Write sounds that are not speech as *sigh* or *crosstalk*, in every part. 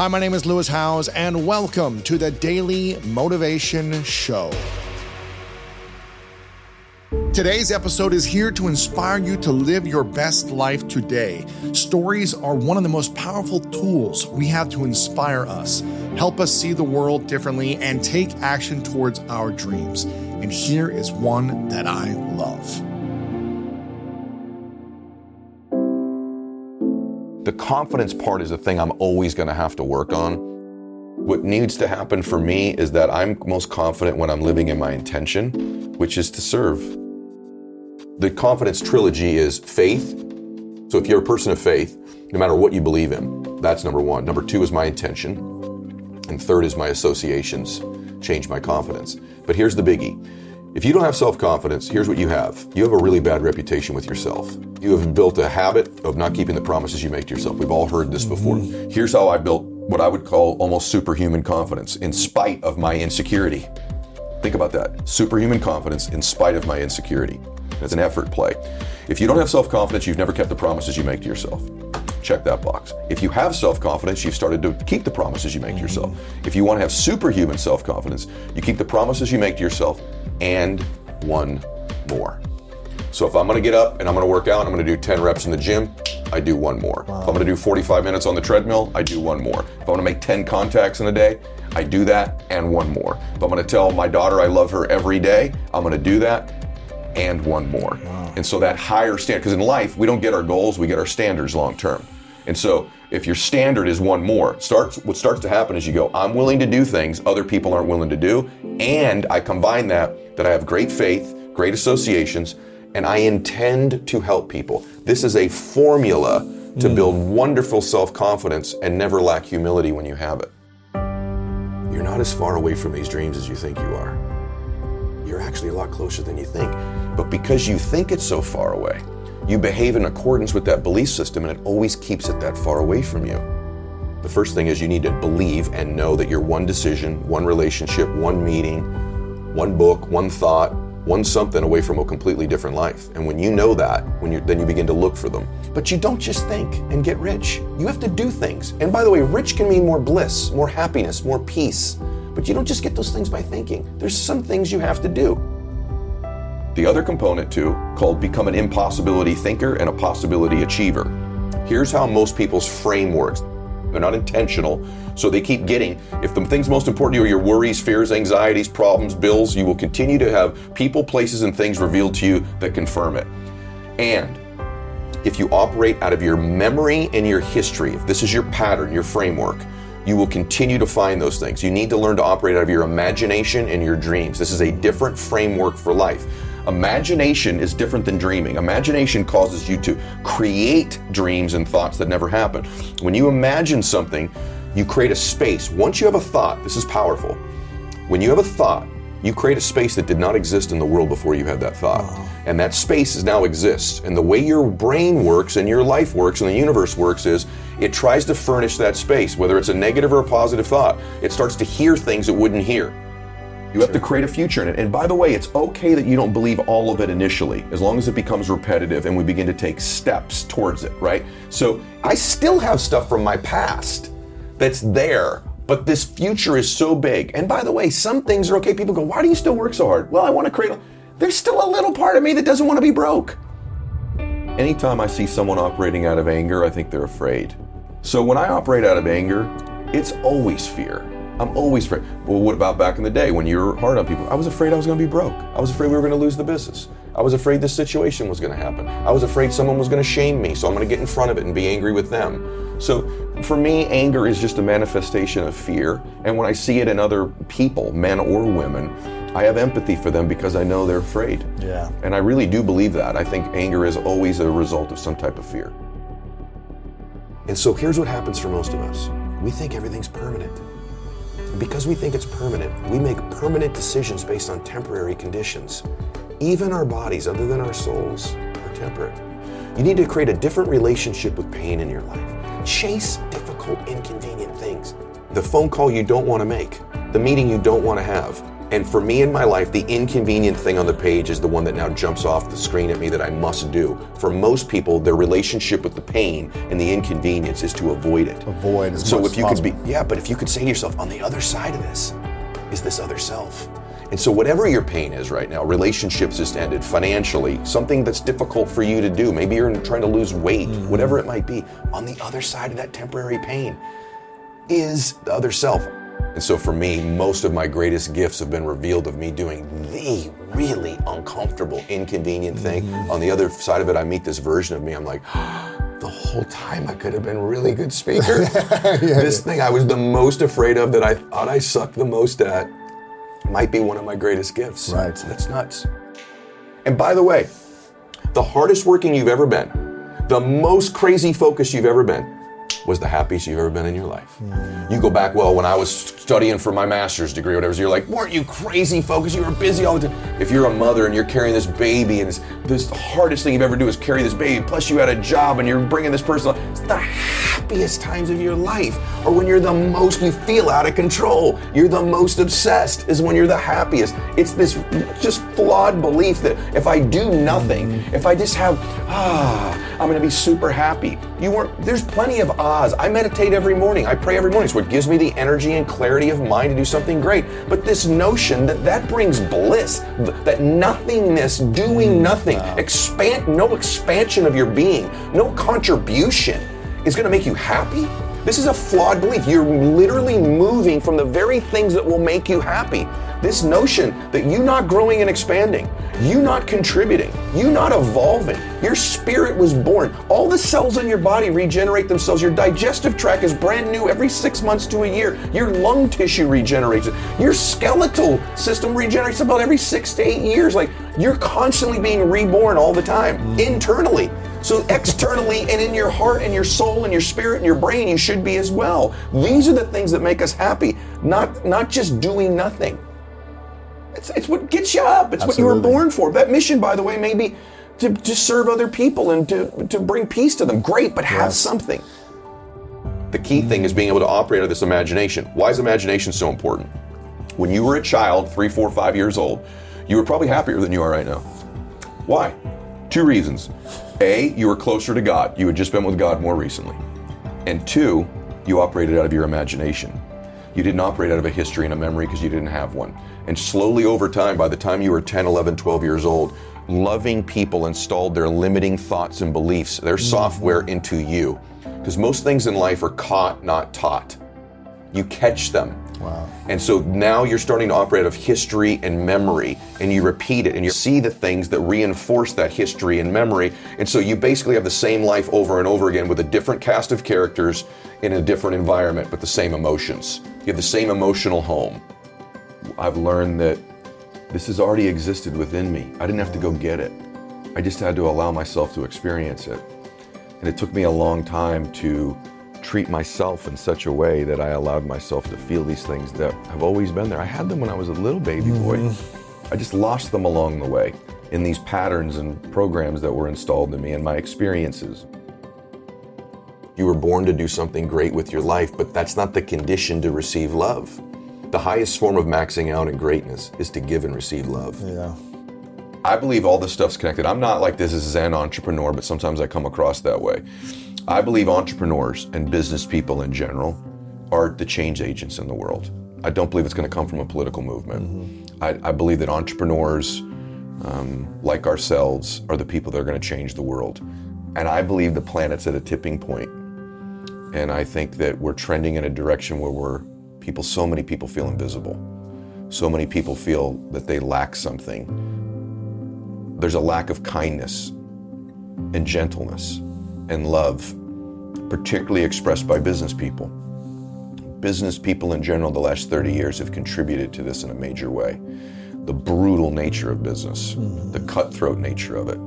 Hi, my name is Lewis Howes, and welcome to the Daily Motivation Show. Today's episode is here to inspire you to live your best life today. Stories are one of the most powerful tools we have to inspire us, help us see the world differently, and take action towards our dreams. And here is one that I love. The confidence part is the thing I'm always going to have to work on. What needs to happen for me is that I'm most confident when I'm living in my intention, which is to serve. The confidence trilogy is faith. So if you're a person of faith, no matter what you believe in, that's number one. Number two is my intention. And third is my associations change my confidence. But here's the biggie. If you don't have self confidence, here's what you have you have a really bad reputation with yourself. You have built a habit of not keeping the promises you make to yourself. We've all heard this before. Here's how I built what I would call almost superhuman confidence in spite of my insecurity. Think about that superhuman confidence in spite of my insecurity. It's an effort play. If you don't have self confidence, you've never kept the promises you make to yourself. Check that box. If you have self confidence, you've started to keep the promises you make to yourself. Mm-hmm. If you want to have superhuman self confidence, you keep the promises you make to yourself and one more. So if I'm going to get up and I'm going to work out, I'm going to do 10 reps in the gym, I do one more. Wow. If I'm going to do 45 minutes on the treadmill, I do one more. If I want to make 10 contacts in a day, I do that and one more. If I'm going to tell my daughter I love her every day, I'm going to do that and one more. Wow. And so that higher standard, because in life, we don't get our goals, we get our standards long term. And so if your standard is one more, starts what starts to happen is you go, I'm willing to do things other people aren't willing to do, and I combine that that I have great faith, great associations, and I intend to help people. This is a formula to mm. build wonderful self-confidence and never lack humility when you have it. You're not as far away from these dreams as you think you are. You're actually a lot closer than you think. But because you think it's so far away, you behave in accordance with that belief system and it always keeps it that far away from you. The first thing is you need to believe and know that you're one decision, one relationship, one meeting, one book, one thought, one something away from a completely different life. And when you know that, when you then you begin to look for them. But you don't just think and get rich. You have to do things. And by the way, rich can mean more bliss, more happiness, more peace. But you don't just get those things by thinking. There's some things you have to do. The other component, too, called become an impossibility thinker and a possibility achiever. Here's how most people's frame works. They're not intentional, so they keep getting. If the things most important to you are your worries, fears, anxieties, problems, bills, you will continue to have people, places, and things revealed to you that confirm it. And if you operate out of your memory and your history, if this is your pattern, your framework, you will continue to find those things. You need to learn to operate out of your imagination and your dreams. This is a different framework for life. Imagination is different than dreaming. Imagination causes you to create dreams and thoughts that never happen. When you imagine something, you create a space. Once you have a thought, this is powerful. When you have a thought, you create a space that did not exist in the world before you had that thought. Oh. And that space is now exists. And the way your brain works and your life works and the universe works is it tries to furnish that space, whether it's a negative or a positive thought. It starts to hear things it wouldn't hear. You have to create a future in it. And by the way, it's okay that you don't believe all of it initially, as long as it becomes repetitive and we begin to take steps towards it, right? So I still have stuff from my past that's there, but this future is so big. And by the way, some things are okay. People go, why do you still work so hard? Well, I want to create. A... There's still a little part of me that doesn't want to be broke. Anytime I see someone operating out of anger, I think they're afraid. So when I operate out of anger, it's always fear. I'm always afraid. Well, what about back in the day when you were hard on people? I was afraid I was going to be broke. I was afraid we were going to lose the business. I was afraid this situation was going to happen. I was afraid someone was going to shame me, so I'm going to get in front of it and be angry with them. So for me, anger is just a manifestation of fear. And when I see it in other people, men or women, I have empathy for them because I know they're afraid. Yeah. And I really do believe that. I think anger is always a result of some type of fear. And so here's what happens for most of us we think everything's permanent. And Because we think it's permanent, we make permanent decisions based on temporary conditions. Even our bodies, other than our souls, are temporary. You need to create a different relationship with pain in your life. Chase difficult, inconvenient things. The phone call you don't want to make, the meeting you don't want to have, And for me in my life, the inconvenient thing on the page is the one that now jumps off the screen at me that I must do. For most people, their relationship with the pain and the inconvenience is to avoid it. Avoid as so much if you as could be yeah, but if you could say to yourself, on the other side of this is this other self. And so whatever your pain is right now, relationships just ended, financially, something that's difficult for you to do, maybe you're trying to lose weight, mm-hmm. whatever it might be, on the other side of that temporary pain is the other self. And so for me, most of my greatest gifts have been revealed of me doing the really uncomfortable, inconvenient thing. Mm-hmm. On the other side of it, I meet this version of me. I'm like, *gasps* the whole time I could have been a really good speaker. *laughs* this thing I was the most afraid of that I thought I sucked the most at might be one of my greatest gifts. Right. That's nuts. And by the way, the hardest working you've ever been, the most crazy focused you've ever been, was the happiest you've ever been in your life. Hmm. You go back, well, when I was studying for my master's degree or whatever, so you're like, weren't you crazy focused? You were busy all the time. If you're a mother and you're carrying this baby and it's, this the hardest thing you've ever do is carry this baby, plus you had a job and you're bringing this person, it's the happiest times of your life or when you're the most, you feel out of control. You're the most obsessed is when you're the happiest. It's this just flawed belief that if I do nothing, if I just have, ah, I'm gonna be super happy. You weren't, there's plenty of ahs. I meditate every morning. I pray every morning. It's what gives me the energy and clarity of mind to do something great. But this notion that that brings bliss, that nothingness, doing mm, nothing, expand, no expansion of your being, no contribution is gonna make you happy. This is a flawed belief. You're literally moving from the very things that will make you happy. This notion that you not growing and expanding, you not contributing, you not evolving, your spirit was born. All the cells in your body regenerate themselves. Your digestive tract is brand new every six months to a year. Your lung tissue regenerates. Your skeletal system regenerates about every six to eight years. Like you're constantly being reborn all the time mm. internally. So externally and in your heart and your soul and your spirit and your brain, you should be as well. These are the things that make us happy, not not just doing nothing. It's, it's what gets you up. It's what you were born for. That mission, by the way, may be to, to serve other people and to, to bring peace to them. Great, but have Yes. something. The key thing is being able to operate out of this imagination. Why is imagination so important? When you were a child, three, four, five years old, you were probably happier than you are right now. Why? Two reasons. A, you were closer to God. You had just been with God more recently. And two, you operated out of your imagination. You didn't operate out of a history and a memory because you didn't have one. And slowly over time, by the time you were 10, 11, 12 years old, loving people installed their limiting thoughts and beliefs, their mm. software into you. Because most things in life are caught, not taught. You catch them. Wow. And so now you're starting to operate out of history and memory, and you repeat it, and you see the things that reinforce that history and memory. And so you basically have the same life over and over again with a different cast of characters in a different environment, but the same emotions. You have the same emotional home. I've learned that this has already existed within me. I didn't have to go get it, I just had to allow myself to experience it. And it took me a long time to treat myself in such a way that I allowed myself to feel these things that have always been there. I had them when I was a little baby boy. Mm-hmm. I just lost them along the way in these patterns and programs that were installed in me and my experiences. You were born to do something great with your life, but that's not the condition to receive love. The highest form of maxing out in greatness is to give and receive love. Yeah. I believe all this stuff's connected. I'm not like this a Zen entrepreneur, but sometimes I come across that way. I believe entrepreneurs and business people in general are the change agents in the world. I don't believe it's going to come from a political movement. I, I believe that entrepreneurs, um, like ourselves, are the people that are going to change the world. And I believe the planet's at a tipping point. And I think that we're trending in a direction where we're people, so many people feel invisible. So many people feel that they lack something there's a lack of kindness and gentleness and love, particularly expressed by business people. Business people in general, the last 30 years, have contributed to this in a major way. The brutal nature of business, mm-hmm. the cutthroat nature of it.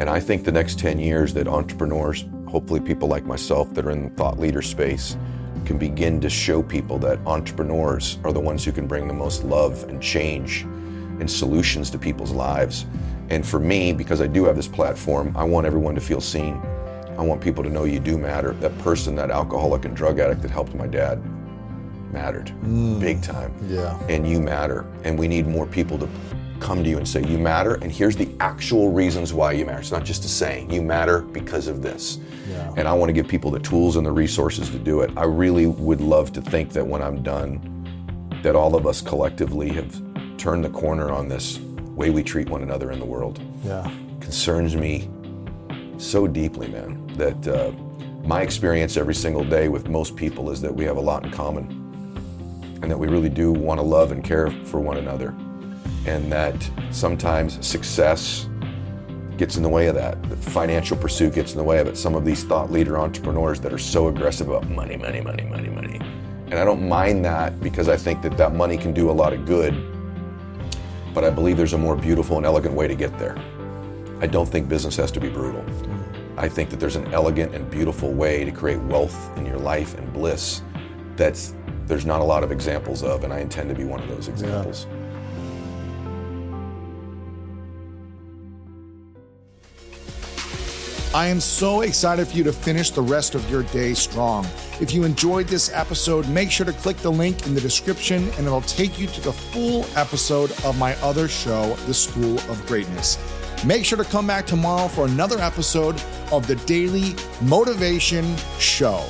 And I think the next 10 years that entrepreneurs, hopefully people like myself that are in the thought leader space, can begin to show people that entrepreneurs are the ones who can bring the most love and change and solutions to people's lives. And for me, because I do have this platform, I want everyone to feel seen. I want people to know you do matter. That person, that alcoholic and drug addict that helped my dad, mattered mm. big time. Yeah. And you matter. And we need more people to come to you and say, You matter. And here's the actual reasons why you matter. It's not just a saying, you matter because of this. Yeah. And I want to give people the tools and the resources to do it. I really would love to think that when I'm done, that all of us collectively have turned the corner on this way we treat one another in the world. Yeah. Concerns me so deeply, man, that uh, my experience every single day with most people is that we have a lot in common and that we really do want to love and care for one another. And that sometimes success gets in the way of that. The financial pursuit gets in the way of it. Some of these thought leader entrepreneurs that are so aggressive about money, money, money, money, money. And I don't mind that because I think that that money can do a lot of good. But I believe there's a more beautiful and elegant way to get there. I don't think business has to be brutal. I think that there's an elegant and beautiful way to create wealth in your life and bliss that's there's not a lot of examples of, and I intend to be one of those examples. I am so excited for you to finish the rest of your day strong. If you enjoyed this episode, make sure to click the link in the description and it'll take you to the full episode of my other show, The School of Greatness. Make sure to come back tomorrow for another episode of the Daily Motivation Show.